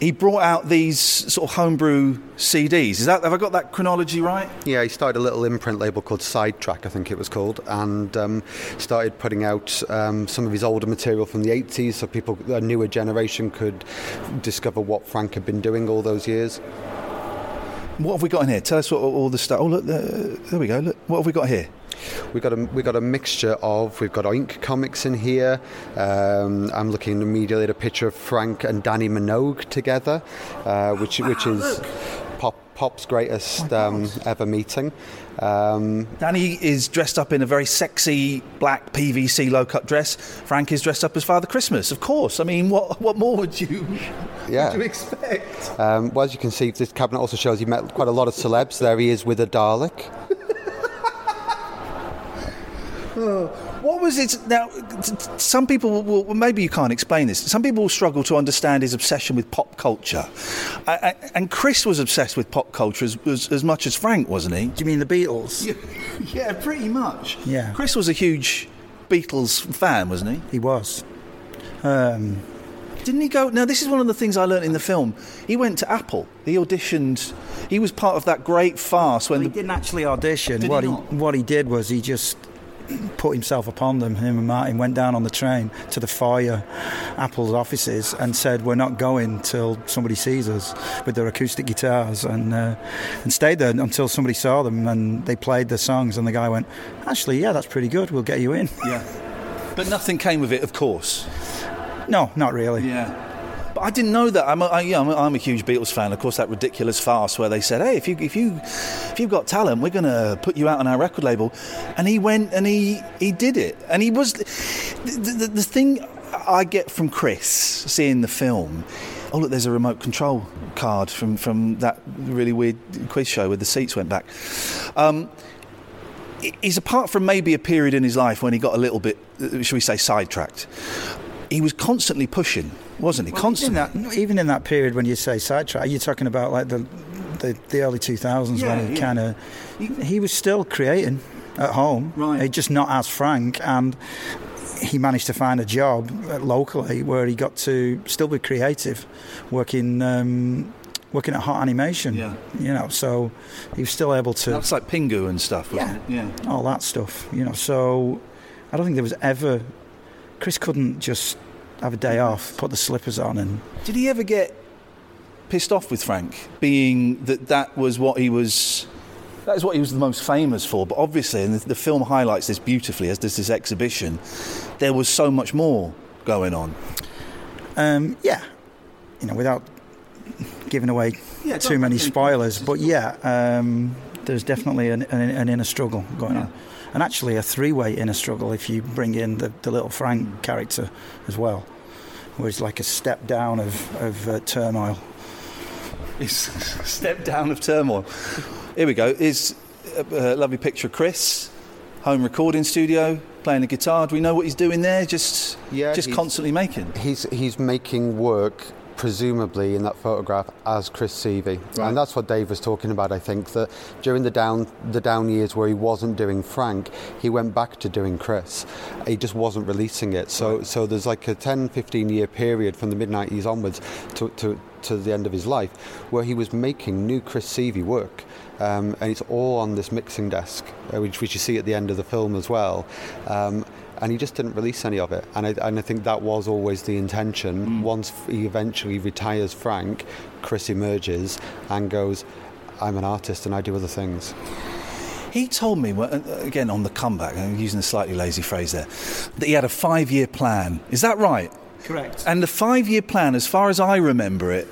he brought out these sort of homebrew CDs. Is that have I got that chronology right? Yeah, he started a little imprint label called Sidetrack, I think it was called, and um, started putting out um, some of his older material from the 80s so people, a newer generation, could discover what Frank had been doing all those years. What have we got in here? Tell us what all the stuff. Oh, look, there, there we go. Look, what have we got here? We got a we got a mixture of we've got Oink comics in here. Um, I'm looking immediately at a picture of Frank and Dannii Minogue together, uh, which which is Pop Pop's greatest um, ever meeting. Um, Dannii is dressed up in a very sexy black PVC low cut dress. Frank is dressed up as Father Christmas, of course. I mean, what what more would you, Yeah. would you expect? um, well, as you can see, this cabinet also shows he met quite a lot of celebs. There he is with a Dalek. Oh, what was it? Now, some people will, well, maybe you can't explain this. Some people will struggle to understand his obsession with pop culture. I, I, and Chris was obsessed with pop culture as, as, as much as Frank, wasn't he? Do you mean the Beatles? Yeah, yeah, pretty much. Yeah. Chris was a huge Beatles fan, wasn't he? He was. Um, Didn't he go? Now, this is one of the things I learnt in the film. He went to Apple. He auditioned. He was part of that great farce when he the, didn't actually audition. Did he what not? what he did was he just put himself upon them. Him and Martin went down on the train to the foyer, Apple's offices, and said, "We're not going till somebody sees us with their acoustic guitars," and uh, and stayed there until somebody saw them and they played their songs. And the guy went, "Actually, yeah, that's pretty good. We'll get you in." Yeah. But nothing came of it, of course. No, not really. Yeah. I didn't know that. I'm a, I, I'm, a, I'm a huge Beatles fan. Of course, that ridiculous farce where they said, "Hey, if you if you if you've got talent, we're going to put you out on our record label," and he went and he he did it. And he was the, the, the thing I get from Chris seeing the film. Oh look, there's a remote control card from from that really weird quiz show where the seats went back. Um, is apart from maybe a period in his life when he got a little bit, uh, shall we say, sidetracked. He was constantly pushing, wasn't he? Well, constantly. Even, that, even in that period when you say sidetrack, you're talking about like the the, the early 2000s Yeah, when he yeah. kind of he was still creating at home, right? Just not as Frank, and he managed to find a job locally where he got to still be creative, working. Um, Working at Hot Animation, Yeah. you know, so he was still able to That's like Pingu and stuff, wasn't it? Yeah. all that stuff, you know. So I don't think there was ever. Chris couldn't just have a day off, put the slippers on, and Did he ever get pissed off with Frank, being that that was what he was? That is what he was the most famous for. But obviously, and the, the film highlights this beautifully, as does this exhibition. There was so much more going on. um, yeah, you know, without giving away Yeah, too many spoilers. But yeah, um, there's definitely an, an, an inner struggle going on, and actually a three-way inner struggle if you bring in the, the little Frank hmm. character as well, where it's like a step down of of uh, turmoil. It's step down of turmoil. Here we go. Is a, a lovely picture of Chris, home recording studio, playing the guitar. Do we know what he's doing there? Just Yeah, just constantly making. He's he's making work presumably in that photograph as Chris Sievey, and that's what Dave was talking about. I think that during the down the down years where he wasn't doing Frank, he went back to doing Chris. He just wasn't releasing it. So so there's like a 10, 15 year period from the mid 90s onwards to, to to the end of his life where he was making new Chris Sievey work. Um, and it's all on this mixing desk, uh, which, which you see at the end of the film as well. Um, and he just didn't release any of it. And I, and I think that was always the intention. Once he eventually retires Frank, Chris emerges and goes, I'm an artist and I do other things. He told me, uh, again on the comeback, I'm using a slightly lazy phrase there, that he had a five year plan. Is that right? Correct. And the five year plan, as far as I remember it,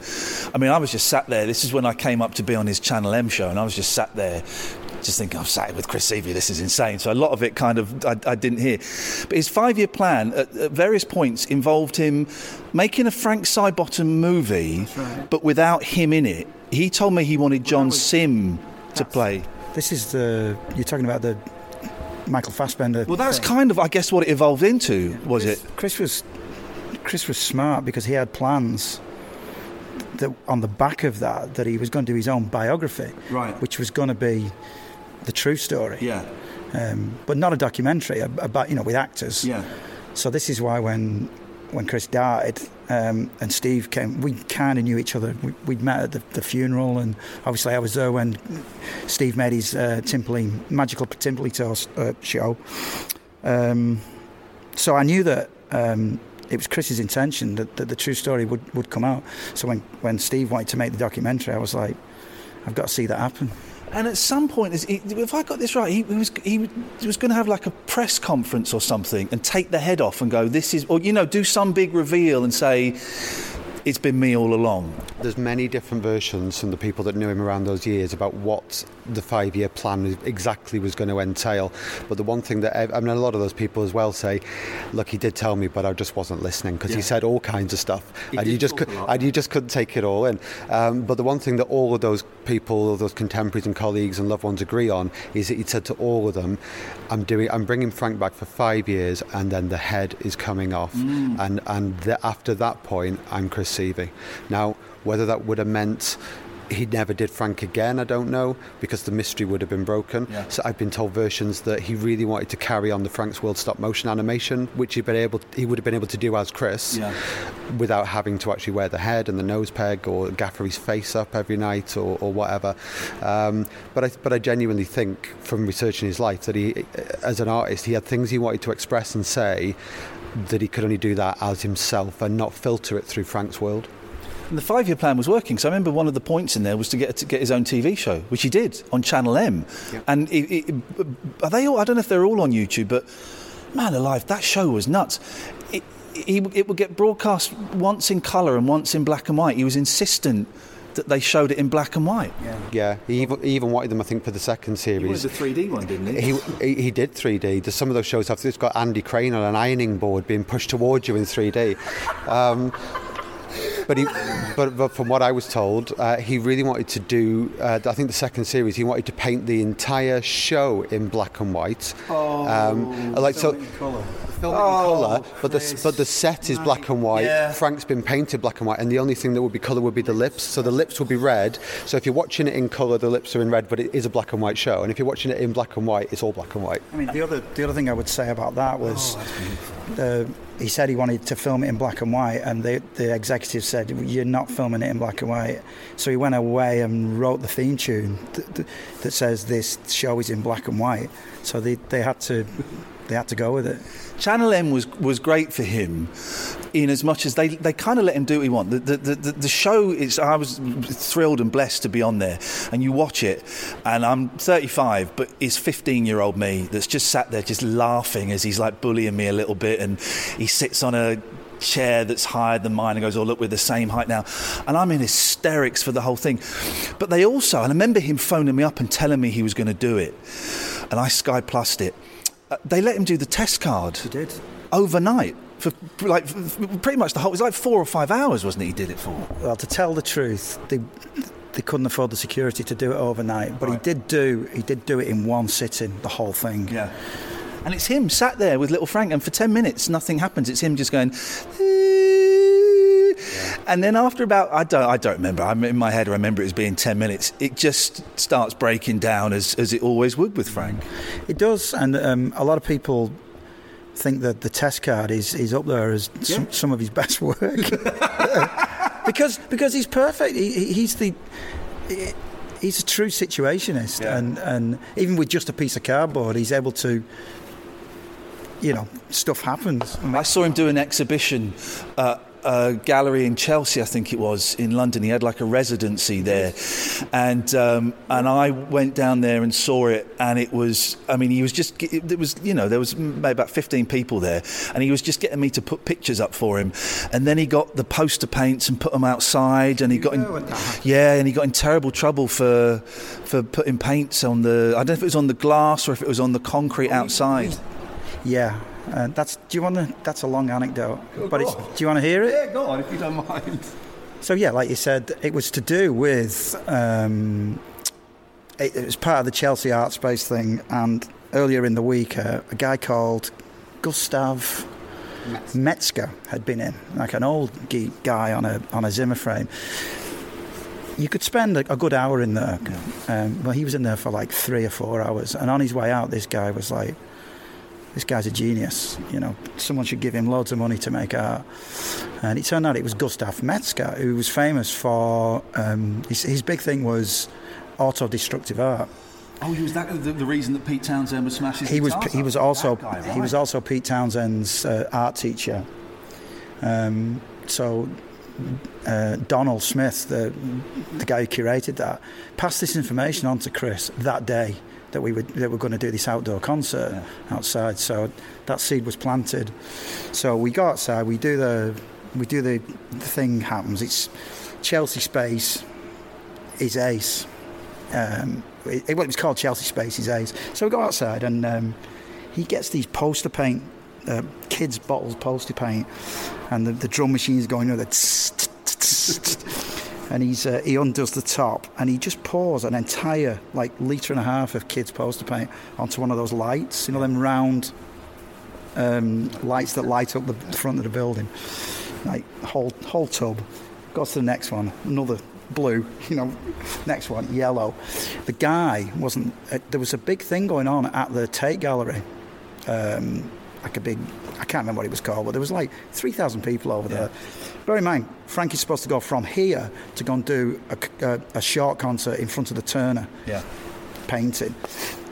I mean, I was just sat there. This is when I came up to be on his Channel M show, and I was just sat there. Just thinking, oh, I've sat with Chris Sievey, this is insane. So a lot of it kind of I, I didn't hear. But his five year plan at, at various points involved him making a Frank Sidebottom movie, but without him in it. He told me he wanted John Simm to play. This is the you're talking about the Michael Fassbender. Well, that's thing. kind of, I guess, what it evolved into, was it? Chris was Chris was smart because he had plans that on the back of that that he was going to do his own biography, Right. which was going to be the true story. Yeah. Um, but not a documentary ab- about you know with actors. Yeah. So this is why when when Chris died um, and Steve came, we kind of knew each other. We, we'd met at the, the funeral, and obviously I was there when Steve made his uh, magical Timperley toast uh, show. Um, so I knew that. Um, it was Chris's intention that, that the true story would, would come out. So when, when Steve wanted to make the documentary, I was like, I've got to see that happen. And at some point, if I got this right, he was he was going to have like a press conference or something and take the head off and go, "This is," or you know, do some big reveal and say, "It's been me all along." There's many different versions from the people that knew him around those years about what the five-year plan exactly was going to entail. But the one thing that I mean, a lot of those people as well say, "Look, he did tell me, but I just wasn't listening because Yeah. he said all kinds of stuff, He and you just could, and you just couldn't take it all in." Um, but the one thing that all of those people, all those contemporaries and colleagues and loved ones agree on is that he said to all of them, "I'm doing, I'm bringing Frank back for five years, and then the head is coming off, Mm. and and the, after that point, I'm Chris Sievey." Now, whether that would have meant he never did Frank again, I don't know, because the mystery would have been broken. Yeah. So I've been told versions that he really wanted to carry on the Frank's World stop motion animation, which he'd been able, he would have been able to do as Chris, Yeah. without having to actually wear the head and the nose peg or gaffer his face up every night or, or whatever. Um, but I, but I genuinely think, from researching his life, that he, as an artist, he had things he wanted to express and say. That he could only do that as himself and not filter it through Frank's world. And the five-year plan was working. So I remember one of the points in there was to get to get his own TV show, which he did on Channel M. And it, it, are they all? I don't know if they're all on YouTube, but man alive, that show was nuts. It, he, it would get broadcast once in colour and once in black and white. He was insistent that they showed it in black and white. Yeah, he even, he even wanted them, I think, for the second He wanted series. the 3D one, didn't he? He, he, he did 3D. There's some of those shows have it's got Andy Crane on an ironing board being pushed towards you in 3D. Um, but he, but, but from what I was told, uh, he really wanted to do. Uh, I think the second series, he wanted to paint the entire show in black and white. Oh, um, like so. Film it in colour, but the but the set is black and white. Yeah. Frank's been painted black and white, and the only thing that would be colour would be the lips. So the lips will be red. So if you're watching it in colour, the lips are in red, but it is a black and white show. And if you're watching it in black and white, it's all black and white. I mean, the other the other thing I would say about that was, the, he said he wanted to film it in black and white, and the the executive said you're not filming it in black and white. So he went away and wrote the theme tune that, says this show is in black and white. So they, they had to they had to go with it. Channel M was was great for him, in as much as they, they kind of let him do what he want. The, the, the, the- show is I was thrilled and blessed to be on there, and you watch it, and I'm 35, but it's 15 year old me that's just sat there just laughing as he's like bullying me a little bit, and he sits on a chair that's higher than mine and goes, Oh, look, we're the same height now. And I'm in hysterics for the whole thing. But they also, and I remember him phoning me up and telling me he was going to do it, and I Sky Plussed it. Uh, they let him do the test card. He did. Overnight. For like for pretty much the whole, it was like four or five hours, wasn't it? He did it for. Well, to tell the truth, they they couldn't afford the security to do it overnight, but he did do he did do it in one sitting, the whole thing. Yeah. And it's him sat there with little Frank, and for 10 minutes, nothing happens. It's him just going. And then after about, I don't, I don't remember. I'm in my head. I remember it as being ten minutes. It just starts breaking down as, as it always would with Frank. It does, and um, a lot of people think that the test card is, is up there as some, some of his best work because because he's perfect. He, he- he's the he- he's a true situationist, and and even with just a piece of cardboard, he's able to. You know, stuff happens. I saw him do an exhibition at a gallery in Chelsea, I think it was, in London. He had like a residency there. And um, and I went down there and saw it, and it was, I mean, he was just, it was, you know, there was maybe about 15 people there, and he was just getting me to put pictures up for him. And then he got the poster paints and put them outside, and he got in, yeah, and he got in terrible trouble for, for putting paints on the, I don't know if it was on the glass or if it was on the concrete outside. Yeah, uh, that's. Do you want to? That's a long anecdote, but it's, do you want to hear it? Yeah, go on if you don't mind. So yeah, like you said, it was to do with. Um, it, it was part of the Chelsea Art Space thing, and earlier in the week, uh, a guy called Gustav Metzger had been in, like an old geek guy on a on a Zimmer frame, you could spend a, a good hour in there. Um, well, he was in there for like three or four hours, and on his way out, this guy was like, "This guy's a genius. You know, someone should give him loads of money to make art." And it turned out it was Gustav Metzger, who was famous for um, his, his big thing was auto-destructive art. Oh, was that the, the reason that Pete Townshend was smashing? He was he was also guy, he was also Pete Townshend's uh, art teacher. Um, so uh, Donald Smith, the the guy who curated that, passed this information on to Chris that day that we were that we're going to do this outdoor concert outside. So that seed was planted. So we go outside. We do the we do the, the thing happens. It's Chelsea Space is Ace. Um, it, well, it was called Chelsea Space is Ace. So we go outside and um, he gets these poster paint, uh, kids' bottles poster paint, and the, the drum machine's going with it. And he's uh, he undoes the top and he just pours an entire like litre and a half of kids' poster paint onto one of those lights, you know, them round um, lights that light up the front of the building, like whole whole tub. Goes to the next one, another blue, you know, next one yellow. The guy wasn't. Uh, there was a big thing going on at the Tate Gallery, um, like a big. I can't remember what it was called, but there was like three thousand people over there. Bear in mind, Frankie's supposed to go from here to go and do a, a, a short concert in front of the Turner Yeah. painting.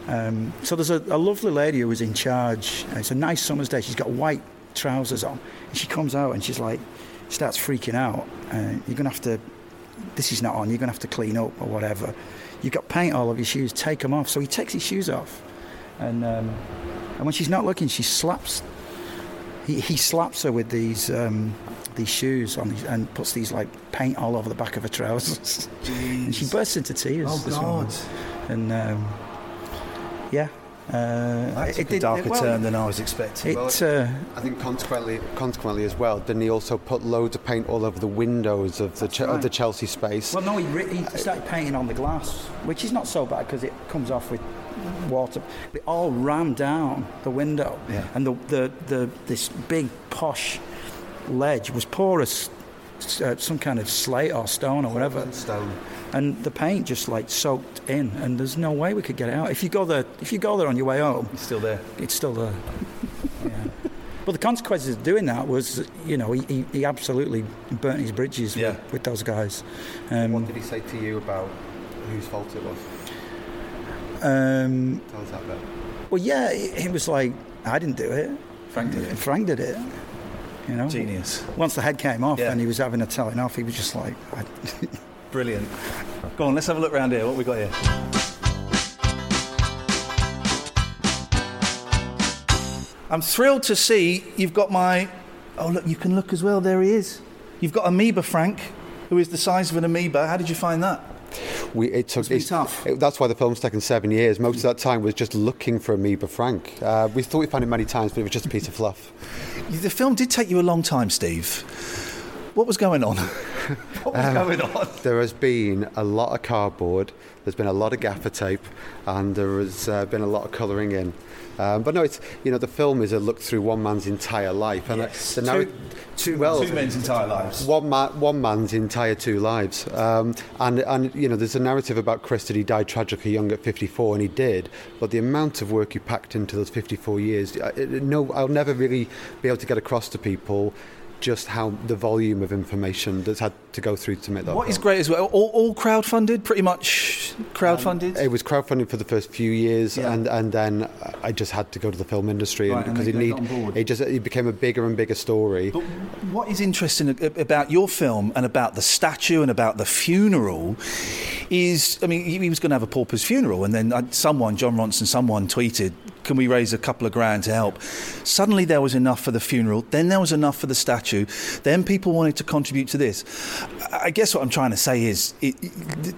Um, so there's a, a lovely lady who was in charge. It's a nice summer's day. She's got white trousers on. And she comes out and she's like, starts freaking out. Uh, you're going to have to, this is not on, you're going to have to clean up or whatever. You've got paint all over your shoes, take them off. So he takes his shoes off. And, um, and when she's not looking, she slaps, he, he slaps her with these, um, these shoes on these, and puts these like paint all over the back of her trousers. and she bursts into tears. Oh, God. And um, yeah. Uh, That took a did- darker well, turn than I was expecting. It, uh, I think consequently, consequently as well, didn't he also put loads of paint all over the windows of the Che- of the Chelsea space? Well, no, he, re- he started painting on the glass, which is not so bad because it comes off with water. It all ran down the window, Yeah. and the, the, the this big posh ledge was porous, uh, some kind of slate or stone or whatever. Stone. And the paint just like soaked in, and there's no way we could get it out. If you go there, if you go there on your way home, It's still there. it's still there. yeah. But the consequences of doing that was, you know, he, he, absolutely burnt his bridges Yeah. with, with those guys. Um, What did he say to you about whose fault it was? um, Tell us that bit. well, yeah, he, he was like, I didn't do it. Frank did it. Frank did it. You know, Genius. Once the head came off Yeah. and he was having a telling off, he was just like, Brilliant. Go on, let's have a look around here. What we got here? I'm thrilled to see you've got my. Oh, look, you can look as well. There he is. You've got Amoeba Frank, who is the size of an amoeba. How did you find that? We, it took, it's- tough. it- that's why the film's taken seven years. Most of that time was just looking for Amoeba Frank. Uh, we thought we found him many times, but it was just a piece of fluff. The film did take you a long time, Steve. What was going on? what was Um, going on? There has been a lot of cardboard, there's been a lot of gaffer tape, and there has uh, been a lot of colouring in. Um, but no, it's you know the film is a look through one man's entire life, and Yes. the Two- narr- two- well, two men's entire lives. One man, one man's entire two lives, um, and and you know there's a narrative about Chris that he died tragically young at 54, and he did. But the amount of work he packed into those 54 years, it- no, I'll never really be able to get across to people just how the volume of information that's had to go through to make that. What is film. great as well, all, all crowdfunded, pretty much crowdfunded. It was crowdfunding for the first few years, Yeah. and, and then I just had to go to the film industry Right, and because it need got on board. it just it became a bigger and bigger story. But what is interesting about your film and about the statue and about the funeral is, I mean, he he was going to have a pauper's funeral, and then uh, someone, Jon Ronson, someone tweeted, "Can we raise a couple of grand to help?" Suddenly there was enough for the funeral. Then there was enough for the statue. Then people wanted to contribute to this. I guess what I'm trying to say is it-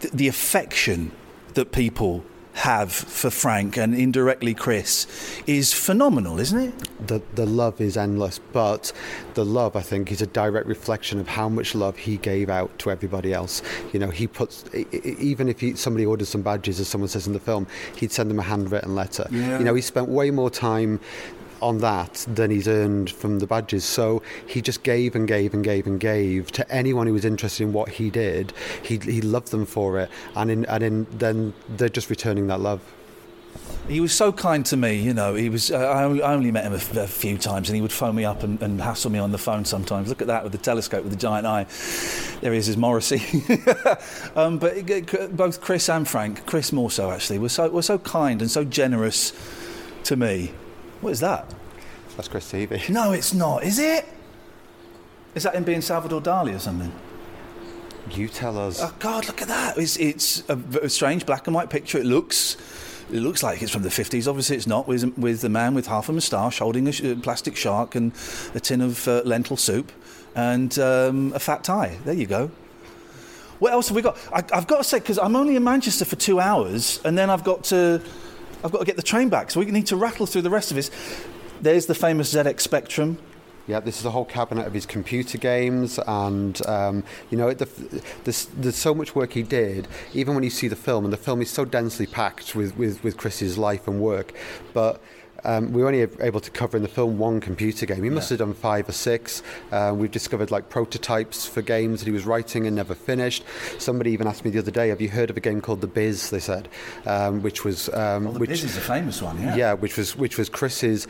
the, the affection that people have for Frank and indirectly Chris is phenomenal, isn't it? The the love is endless, but the love I think is a direct reflection of how much love he gave out to everybody else. You know, he puts even if he, somebody orders some badges, as someone says in the film, he'd send them a handwritten letter. Yeah. You know, he spent way more time. on that than he's earned from the badges. So he just gave and gave and gave and gave to anyone who was interested in what he did. He, he loved them for it, and in, and in, then they're just returning that love. He was so kind to me, you know. He was. Uh, I, only, I only met him a, f- a few times, and he would phone me up and, and hassle me on the phone sometimes. Look at that with the telescope with the giant eye. There he is, his Morrissey. um, but it- both Chris and Frank, Chris more so actually, were so were so kind and so generous to me. What is that? That's Chris TV. No, it's not. Is it? Is that him being Salvador Dali or something? You tell us. Oh God, look at that! It's it's a, a strange black and white picture. It looks. It looks like it's from the 50s. Obviously, it's not. With with the man with half a moustache holding a sh- plastic shark and a tin of uh, lentil soup and um, a fat tie. There you go. What else have we got? I, I've got to say because I'm only in Manchester for two hours, and then I've got to I've got to get the train back. So we need to rattle through the rest of this. There's the famous ZX Spectrum. Yeah, this is a whole cabinet of his computer games, and um, you know, the, there's, there's so much work he did. Even when you see the film, and the film is so densely packed with, with, with Chris's life and work, but. Um, we were only able to cover in the film one computer game. He must have done five or six. Uh, we've discovered like prototypes for games that he was writing and never finished. Somebody even asked me the other day, "Have you heard of a game called The Biz?" They said, um, which was um, Well, the which Biz is a famous one, yeah. yeah, which was which was Chris's.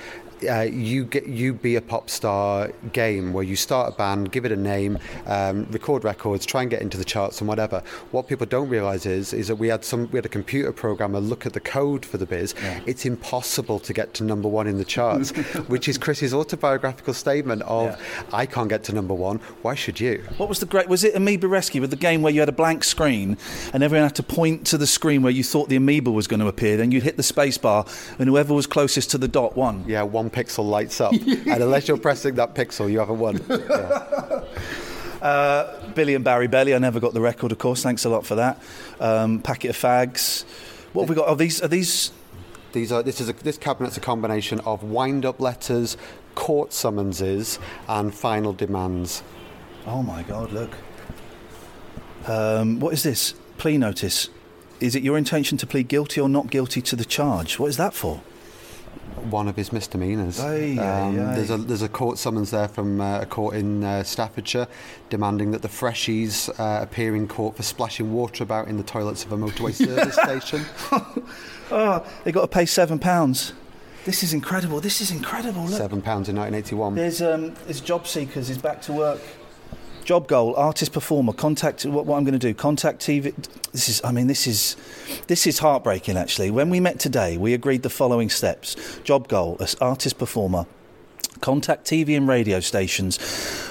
Uh, you get you be a pop star game where you start a band, give it a name, um, record records, try and get into the charts and whatever. What people don't realise is is that we had some we had a computer programmer look at the code for the biz. It's impossible to get to number one in the charts, which is Chris's autobiographical statement of I can't get to number one. Why should you? What was the great? Was it Amoeba Rescue with the game where you had a blank screen and everyone had to point to the screen where you thought the amoeba was going to appear? Then you'd hit the space bar and whoever was closest to the dot won. Yeah, one pixel lights up, and unless you're pressing that pixel, you haven't won. Uh, Billy and Barry Belly. I never got the record, of course. Thanks a lot for that. Um, packet of fags. What have we got? Are these? Are these? These are this is a, this cabinet's a combination of wind-up letters, court summonses, and final demands. Oh my God! Look. Um, what is this? Plea notice. Is it your intention to plead guilty or not guilty to the charge? What is that for? One of his misdemeanours. Aye, aye, Um, aye. There's a there's a court summons there from uh, a court in uh, Staffordshire, demanding that the freshies uh, appear in court for splashing water about in the toilets of a motorway service station. Oh, they got to pay seven pounds. This is incredible. This is incredible. Look. Seven pounds in 1981. There's um, there's job seekers. Is back to work. Job goal: artist performer. Contact. What, what I'm going to do? Contact TV. This is. I mean, this is. This is heartbreaking. Actually, when we met today, we agreed the following steps. Job goal: as artist performer. Contact TV and radio stations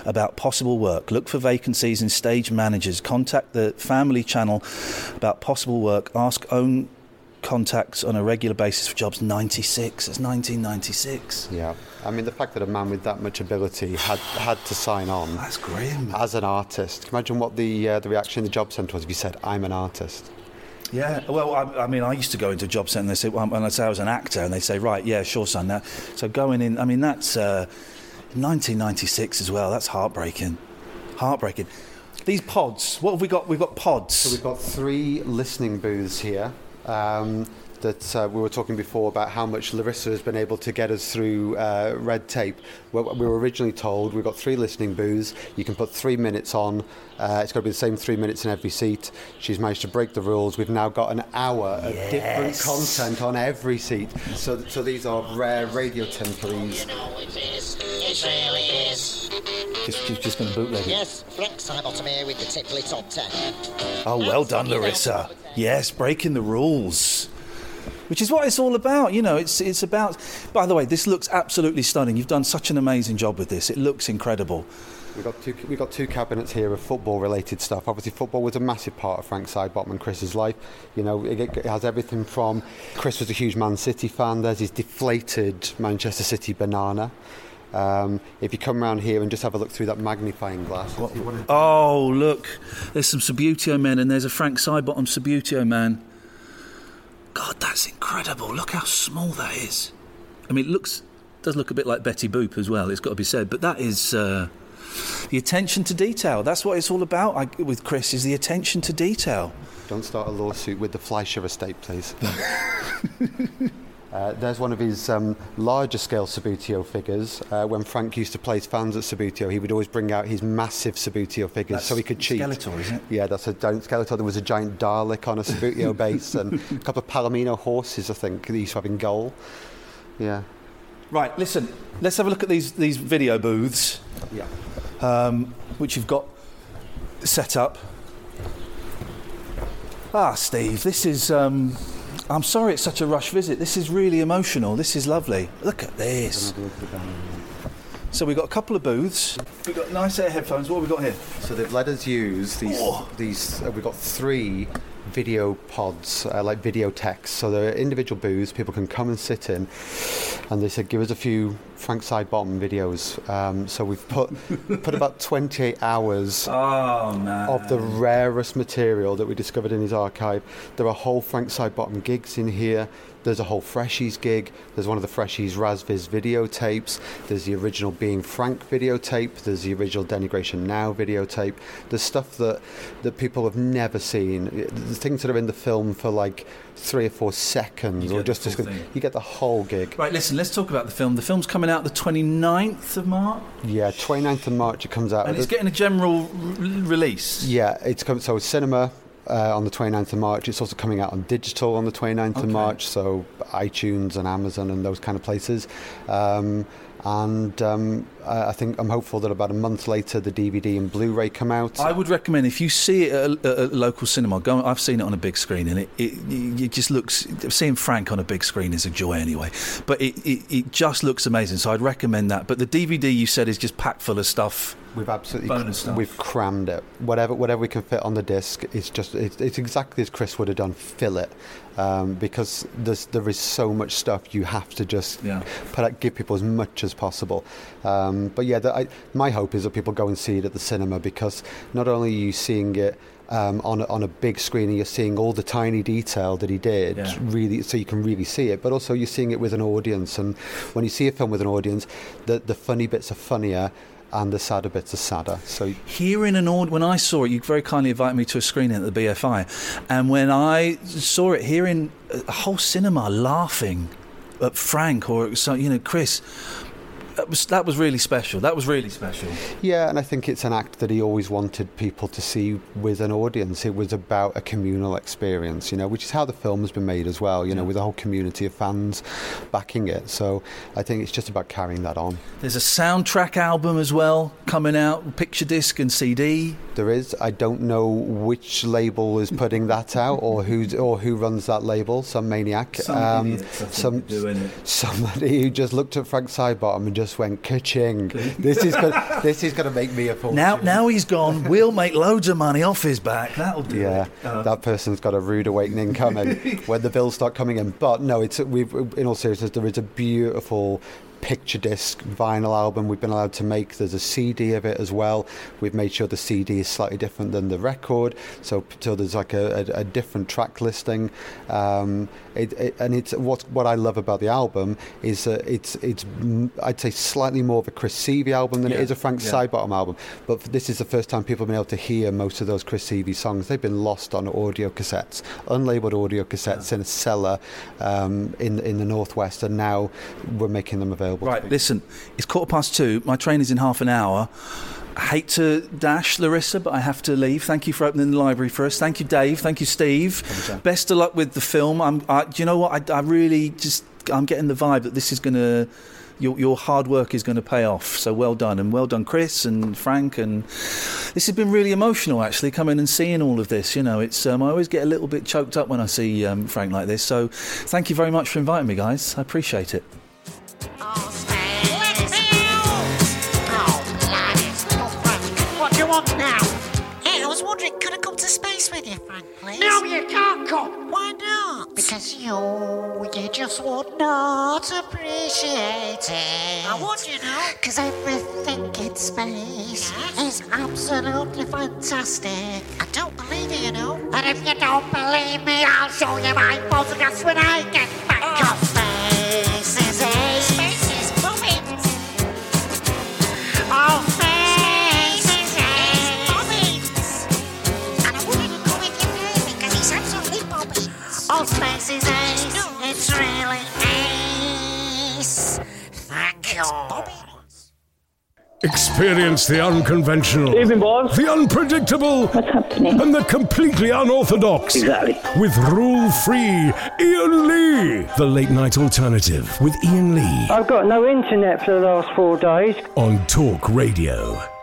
about possible work. Look for vacancies in stage managers. Contact the family channel about possible work. Ask own contacts on a regular basis for jobs. 96. It's 1996. Yeah, I mean the fact that a man with that much ability had had to sign on. That's grim. As an artist, Can you imagine what the uh, the reaction in the job centre was if you said, "I'm an artist." Yeah, well, I, I mean, I used to go into a job centre and they say, well, and I say I was an actor, and they say, right, yeah, sure, son. Now, so going in, I mean, that's uh, 1996 as well. That's heartbreaking, heartbreaking. These pods, what have we got? We've got pods. So we've got three listening booths here. Um, that uh, we were talking before about how much Larissa has been able to get us through uh, red tape. Well, we were originally told we've got three listening booths. You can put three minutes on. Uh, it's got to be the same three minutes in every seat. She's managed to break the rules. We've now got an hour of different content on every seat. So, so these are rare radio templates. It really is. Just, just, just going to bootleg it. Yes, Frank Sidebottom here with the Timperley Top 10. Oh, well done, Larissa. Yes, breaking the rules. Which is what it's all about, you know. It's it's about. By the way, this looks absolutely stunning. You've done such an amazing job with this. It looks incredible. We've got two, we've got two cabinets here of football-related stuff. Obviously, football was a massive part of Frank Sidebottom and Chris's life. You know, it, it has everything from Chris was a huge Man City fan. There's his deflated Manchester City banana. Um, if you come around here and just have a look through that magnifying glass, what Oh, look, there's some Subbuteo men, and there's a Frank Sidebottom Subbuteo man. God, that's incredible. Look how small that is. I mean, it looks does look a bit like Betty Boop as well. It's got to be said, but that is uh, the attention to detail. That's what it's all about I, with Chris. Is the attention to detail. Don't start a lawsuit with the Fleischer estate, please. Uh, there's one of his um, larger scale Subbuteo figures. Uh, when Frank used to place fans at Subbuteo, he would always bring out his massive Subbuteo figures That's so he could cheat. Skeletor, isn't it? Yeah, that's a giant Skeletor. There was a giant Dalek on a Sabutio base and a couple of Palomino horses, I think, that he used to have in goal. Yeah. Right, listen, let's have a look at these, these video booths. Yeah. Um, which you've got set up. Ah, Steve, this is. Um, I'm sorry it's such a rush visit. This is really emotional. This is lovely. Look at this. So we've got a couple of booths. We've got nice air headphones. What have we got here? So they've let us use these. These uh, we've got three video pods, uh, like video text. So they're individual booths. People can come and sit in, and they said give us a few Frank Sidebottom videos. Um, so we've put put about 28 hours Oh, of the rarest material that we discovered in his archive. There are whole Frank Sidebottom gigs in here. There's a whole Freshies gig. There's one of the Freshies Razviz videotapes. There's the original Being Frank videotape. There's the original Denigration Now videotape. There's stuff that, that people have never seen. The things that are in the film for like three or four seconds, or just thing. you get the whole gig. Right, listen, let's talk about the film. The film's coming out the 29th of March, Yeah, 29th of March it comes out. and it's The- getting a general r- release. Yeah, it's come, so cinema uh, on the 29th of March. It's also coming out on digital on the 29th of March, so iTunes and Amazon and those kind of places. Um, and um, I I think I'm hopeful that about a month later the DVD and Blu-ray come out. I would recommend if you see it at a, a local cinema, go. I've seen it on a big screen, and it, it, it just looks. Seeing Frank on a big screen is a joy anyway. But it, it, it just looks amazing, so I'd recommend that. But the DVD you said is just packed full of stuff. We've absolutely bonus stuff. we've crammed it. Whatever whatever we can fit on the disc, it's just it's, it's exactly as Chris would have done. Fill it um, because there's there is so much stuff you have to just Yeah. put out, give people as much as possible. Um, but yeah, the, I, my hope is that people go and see it at the cinema because not only are you seeing it. Um, on, a, on a big screen, and you're seeing all the tiny detail that he did, Yeah. really, so you can really see it. But also, you're seeing it with an audience, and when you see a film with an audience, the the funny bits are funnier, and the sadder bits are sadder. So Hearing an aud when I saw it, you very kindly invited me to a screening at the BFI, and when I saw it, hearing a whole cinema laughing at Frank or so, you know Chris, that was that was really special. That was really special. Yeah, and I think it's an act that he always wanted people to see with an audience. It was about a communal experience, you know, which is how the film has been made as well, you know, with a whole community of fans backing it. So I think it's just about carrying that on. There's a soundtrack album as well coming out, picture disc and CD. There is. I don't know which label is putting that out or who or who runs that label. Some maniac. Some um, idiots, I think, some doing it. somebody who just looked at Frank Sidebottom and just went ka-ching. this is gonna, this is going to make me a fortune. Now, now he's gone. We'll make loads of money off his back. That'll do. Yeah, it. Uh, that person's got a rude awakening coming when the bills start coming in. But no, it's we've in all seriousness, there is a beautiful picture disc vinyl album we've been allowed to make. There's a CD of it as well. We've made sure the CD is slightly different than the record, so so there's like a, a, a different track listing. Um, it, it, and it's what what I love about the album is that it's it's I'd say slightly more of a Chris Sievey album than it Yeah, is a Frank yeah. Sidebottom album. But this is the first time people have been able to hear most of those Chris Sievey songs. They've been lost on audio cassettes, unlabeled audio cassettes in a cellar um, in in the northwest, and now we're making them available. Right, listen, it's quarter past two. My train is in half an hour. I hate to dash, Larissa, but I have to leave. Thank you for opening the library for us. Thank you, Dave. Thank you, Steve. Best of luck with the film. I'm, I, do you know what? I, I really just, I'm getting the vibe that this is going to, your, your hard work is going to pay off. So well done. And well done, Chris and Frank. And this has been really emotional, actually, coming and seeing all of this. You know, it's, um, I always get a little bit choked up when I see um, Frank like this. So thank you very much for inviting me, guys. I appreciate it. Fantastic. I don't believe it, you you just want to appreciate. I want you to know. And if you don't believe me, I'll show you my photographs when I get back. Oh. Space Experience the unconventional. Evening. The unpredictable. What's happening? And the completely unorthodox. Exactly. With rule free Iain Lee. The late night alternative with Iain Lee. I've got no internet for the last four days. On Talk Radio.